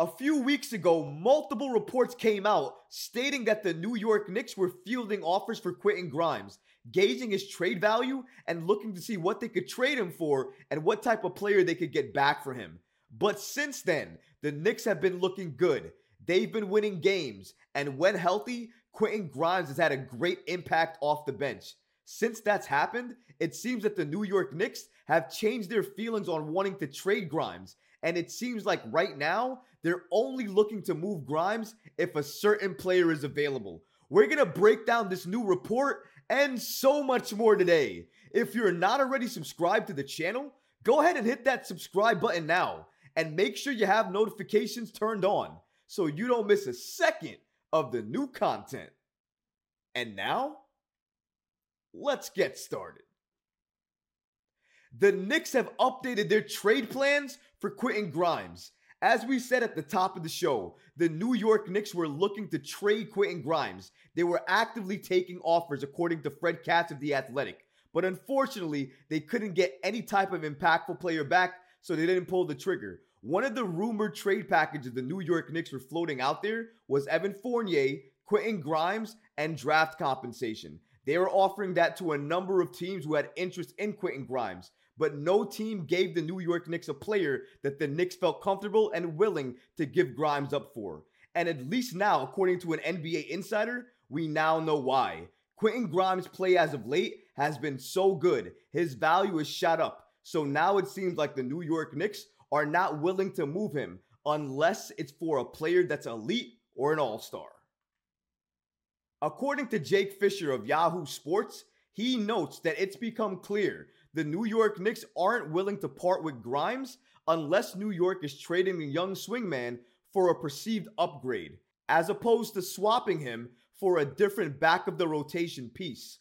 A few weeks ago, multiple reports came out stating that the New York Knicks were fielding offers for Quentin Grimes, gauging his trade value and looking to see what they could trade him for and what type of player they could get back for him. But since then, the Knicks have been looking good. They've been winning games, and when healthy, Quentin Grimes has had a great impact off the bench. Since that's happened, it seems that the New York Knicks have changed their feelings on wanting to trade Grimes. And it seems like right now, they're only looking to move Grimes if a certain player is available. We're going to break down this new report and so much more today. If you're not already subscribed to the channel, go ahead and hit that subscribe button now and make sure you have notifications turned on so you don't miss a second of the new content. And now, let's get started. The Knicks have updated their trade plans for Quentin Grimes. As we said at the top of the show, the New York Knicks were looking to trade Quentin Grimes. They were actively taking offers, according to Fred Katz of The Athletic. But unfortunately, they couldn't get any type of impactful player back, so they didn't pull the trigger. One of the rumored trade packages the New York Knicks were floating out there was Evan Fournier, Quentin Grimes, and draft compensation. They were offering that to a number of teams who had interest in Quentin Grimes but no team gave the New York Knicks a player that the Knicks felt comfortable and willing to give Grimes up for. And at least now, according to an NBA insider, we now know why. Quentin Grimes' play as of late has been so good, his value is shot up. So now it seems like the New York Knicks are not willing to move him unless it's for a player that's elite or an all star. According to Jake Fisher of Yahoo Sports, he notes that it's become clear the New York Knicks aren't willing to part with Grimes unless New York is trading the young swingman for a perceived upgrade, as opposed to swapping him for a different back of the rotation piece.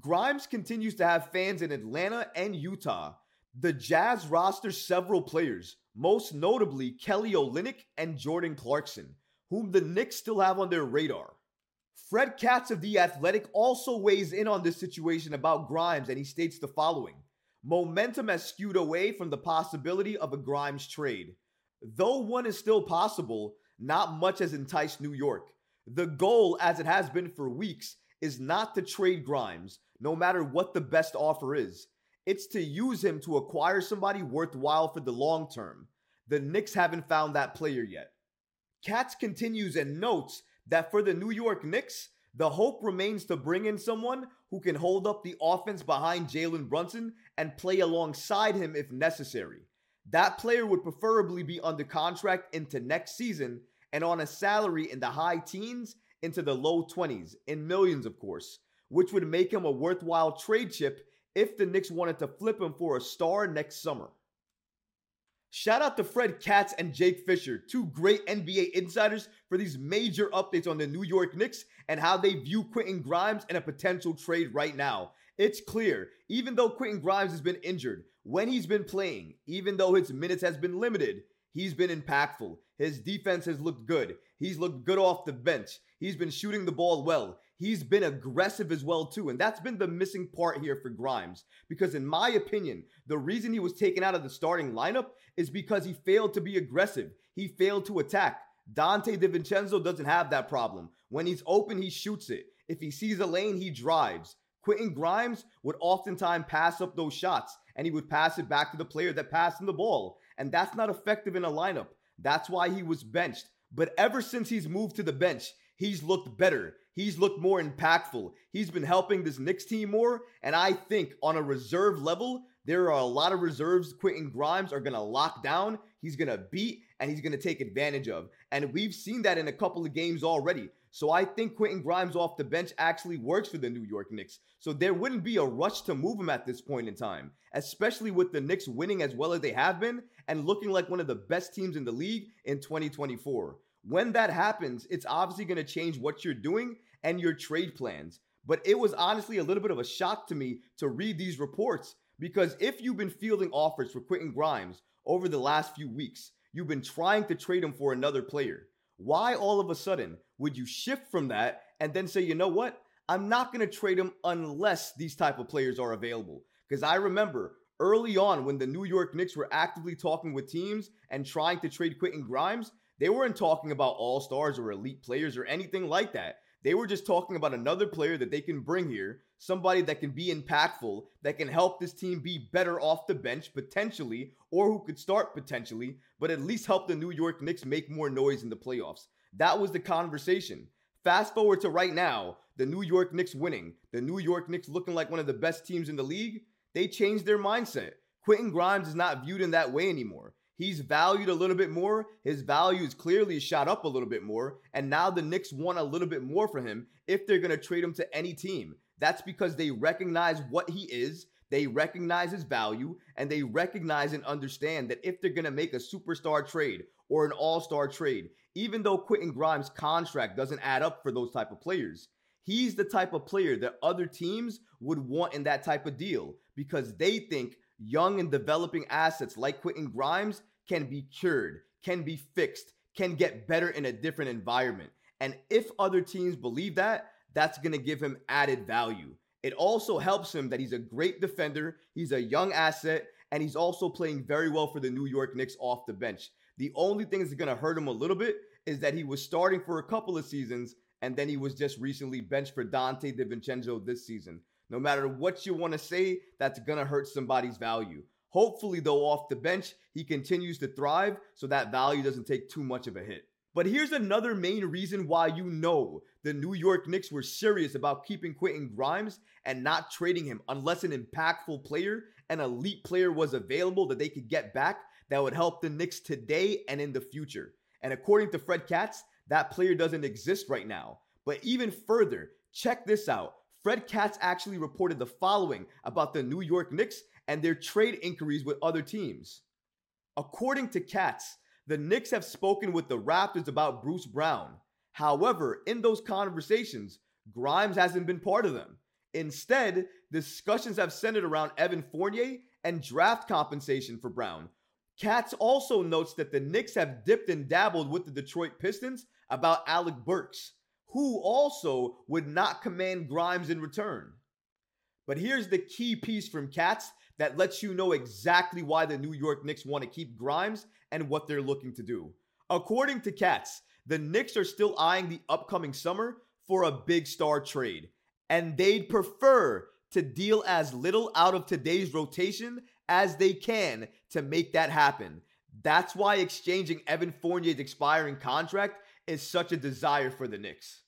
Grimes continues to have fans in Atlanta and Utah. The Jazz roster several players, most notably Kelly Olynyk and Jordan Clarkson, whom the Knicks still have on their radar. Fred Katz of The Athletic also weighs in on this situation about Grimes, and he states the following Momentum has skewed away from the possibility of a Grimes trade. Though one is still possible, not much has enticed New York. The goal, as it has been for weeks, is not to trade Grimes, no matter what the best offer is. It's to use him to acquire somebody worthwhile for the long term. The Knicks haven't found that player yet. Katz continues and notes that for the New York Knicks, the hope remains to bring in someone who can hold up the offense behind Jalen Brunson and play alongside him if necessary. That player would preferably be under contract into next season and on a salary in the high teens into the low 20s, in millions, of course, which would make him a worthwhile trade chip if the Knicks wanted to flip him for a star next summer. Shout out to Fred Katz and Jake Fisher, two great NBA insiders, for these major updates on the New York Knicks and how they view Quentin Grimes and a potential trade right now. It's clear, even though Quentin Grimes has been injured, when he's been playing, even though his minutes has been limited, he's been impactful. His defense has looked good. He's looked good off the bench. He's been shooting the ball well. He's been aggressive as well too, and that's been the missing part here for Grimes because in my opinion, the reason he was taken out of the starting lineup is because he failed to be aggressive. He failed to attack. Donte DiVincenzo doesn't have that problem. When he's open, he shoots it. If he sees a lane, he drives. Quentin Grimes would oftentimes pass up those shots and he would pass it back to the player that passed him the ball. And that's not effective in a lineup. That's why he was benched. But ever since he's moved to the bench, he's looked better. He's looked more impactful. He's been helping this Knicks team more. And I think on a reserve level, there are a lot of reserves Quentin Grimes are going to lock down. He's going to beat and he's going to take advantage of. And we've seen that in a couple of games already. So I think Quentin Grimes off the bench actually works for the New York Knicks. So there wouldn't be a rush to move him at this point in time, especially with the Knicks winning as well as they have been and looking like one of the best teams in the league in 2024. When that happens, it's obviously going to change what you're doing and your trade plans. But it was honestly a little bit of a shock to me to read these reports because if you've been fielding offers for Quentin Grimes over the last few weeks, you've been trying to trade him for another player. Why all of a sudden would you shift from that and then say, you know what? I'm not going to trade him unless these type of players are available. Because I remember early on when the New York Knicks were actively talking with teams and trying to trade Quentin Grimes, they weren't talking about all stars or elite players or anything like that. They were just talking about another player that they can bring here, somebody that can be impactful, that can help this team be better off the bench potentially, or who could start potentially, but at least help the New York Knicks make more noise in the playoffs. That was the conversation. Fast forward to right now, the New York Knicks winning, the New York Knicks looking like one of the best teams in the league. They changed their mindset. Quentin Grimes is not viewed in that way anymore. He's valued a little bit more. His value is clearly shot up a little bit more. And now the Knicks want a little bit more for him if they're going to trade him to any team. That's because they recognize what he is, they recognize his value, and they recognize and understand that if they're going to make a superstar trade or an all-star trade, even though Quentin Grimes' contract doesn't add up for those type of players, he's the type of player that other teams would want in that type of deal because they think young and developing assets like Quentin Grimes can be cured, can be fixed, can get better in a different environment. And if other teams believe that, that's going to give him added value. It also helps him that he's a great defender, he's a young asset, and he's also playing very well for the New York Knicks off the bench. The only thing that's going to hurt him a little bit is that he was starting for a couple of seasons and then he was just recently benched for Donte DiVincenzo this season. No matter what you want to say, that's going to hurt somebody's value. Hopefully, though, off the bench, he continues to thrive so that value doesn't take too much of a hit. But here's another main reason why you know the New York Knicks were serious about keeping Quentin Grimes and not trading him unless an impactful player, an elite player was available that they could get back that would help the Knicks today and in the future. And according to Fred Katz, that player doesn't exist right now. But even further, check this out. Fred Katz actually reported the following about the New York Knicks and their trade inquiries with other teams. According to Katz, the Knicks have spoken with the Raptors about Bruce Brown. However, in those conversations, Grimes hasn't been part of them. Instead, discussions have centered around Evan Fournier and draft compensation for Brown. Katz also notes that the Knicks have dipped and dabbled with the Detroit Pistons about Alec Burks, who also would not command Grimes in return. But here's the key piece from Katz that lets you know exactly why the New York Knicks want to keep Grimes and what they're looking to do. According to Katz, the Knicks are still eyeing the upcoming summer for a big star trade, and they'd prefer to deal as little out of today's rotation as they can to make that happen. That's why exchanging Evan Fournier's expiring contract is such a desire for the Knicks.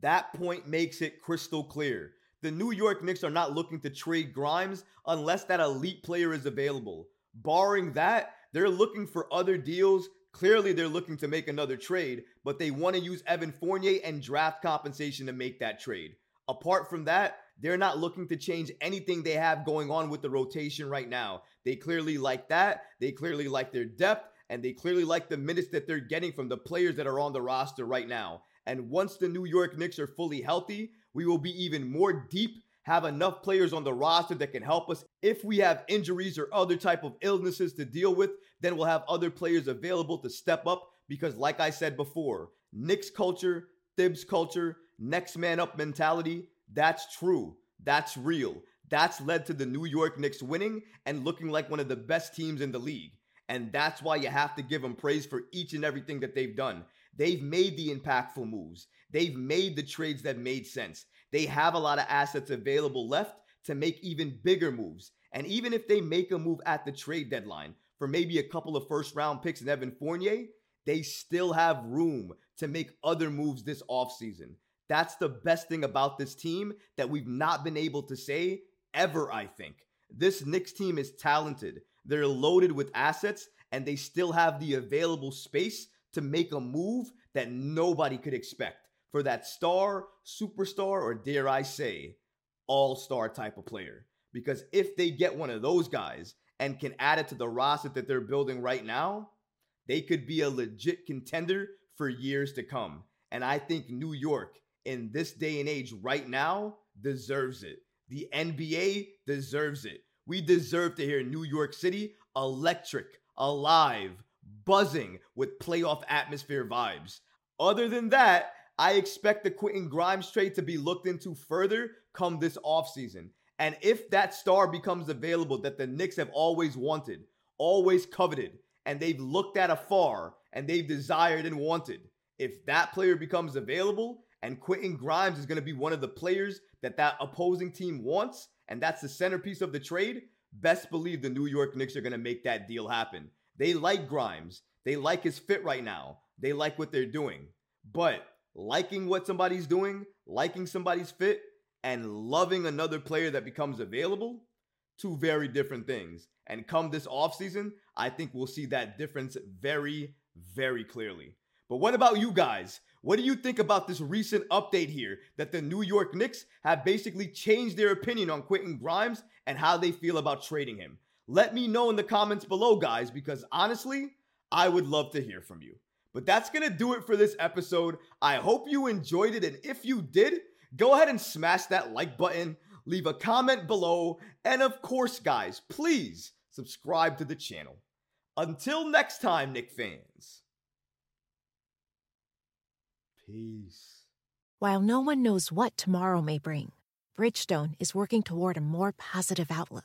That point makes it crystal clear. The New York Knicks are not looking to trade Grimes unless that elite player is available. Barring that, they're looking for other deals. Clearly, they're looking to make another trade, but they want to use Evan Fournier and draft compensation to make that trade. Apart from that, they're not looking to change anything they have going on with the rotation right now. They clearly like that. They clearly like their depth, and they clearly like the minutes that they're getting from the players that are on the roster right now. And once the New York Knicks are fully healthy, we will be even more deep, have enough players on the roster that can help us. If we have injuries or other type of illnesses to deal with, then we'll have other players available to step up because like I said before, Knicks culture, Thibs culture, next man up mentality, that's true. That's real. That's led to the New York Knicks winning and looking like one of the best teams in the league. And that's why you have to give them praise for each and everything that they've done. They've made the impactful moves. They've made the trades that made sense. They have a lot of assets available left to make even bigger moves. And even if they make a move at the trade deadline, for maybe a couple of first round picks and Evan Fournier, they still have room to make other moves this offseason. That's the best thing about this team that we've not been able to say ever, I think. This Knicks team is talented. They're loaded with assets and they still have the available space to make a move that nobody could expect for that star, superstar, or dare I say, all star type of player. Because if they get one of those guys and can add it to the roster that they're building right now, they could be a legit contender for years to come. And I think New York, in this day and age right now, deserves it. The NBA deserves it. We deserve to hear New York City electric, alive, buzzing with playoff atmosphere vibes. Other than that, I expect the Quentin Grimes trade to be looked into further come this offseason. And if that star becomes available that the Knicks have always wanted, always coveted, and they've looked at afar and they've desired and wanted, if that player becomes available and Quentin Grimes is going to be one of the players that that opposing team wants, and that's the centerpiece of the trade, best believe the New York Knicks are going to make that deal happen. They like Grimes. They like his fit right now. They like what they're doing. But liking what somebody's doing, liking somebody's fit, and loving another player that becomes available, two very different things. And come this offseason, I think we'll see that difference very, very clearly. But what about you guys? What do you think about this recent update here that the New York Knicks have basically changed their opinion on Quentin Grimes and how they feel about trading him? Let me know in the comments below, guys, because honestly, I would love to hear from you. But that's going to do it for this episode. I hope you enjoyed it. And if you did, go ahead and smash that like button, leave a comment below, and of course, guys, please subscribe to the channel. Until next time, Nick fans. Peace. While no one knows what tomorrow may bring, Bridgestone is working toward a more positive outlook.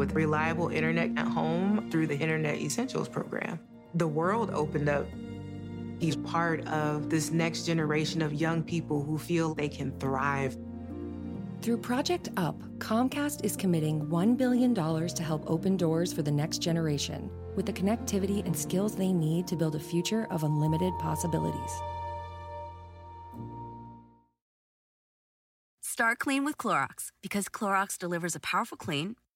With reliable internet at home through the Internet Essentials program, the world opened up. He's part of this next generation of young people who feel they can thrive. Through Project UP, Comcast is committing $1 billion to help open doors for the next generation with the connectivity and skills they need to build a future of unlimited possibilities. Start clean with Clorox because Clorox delivers a powerful clean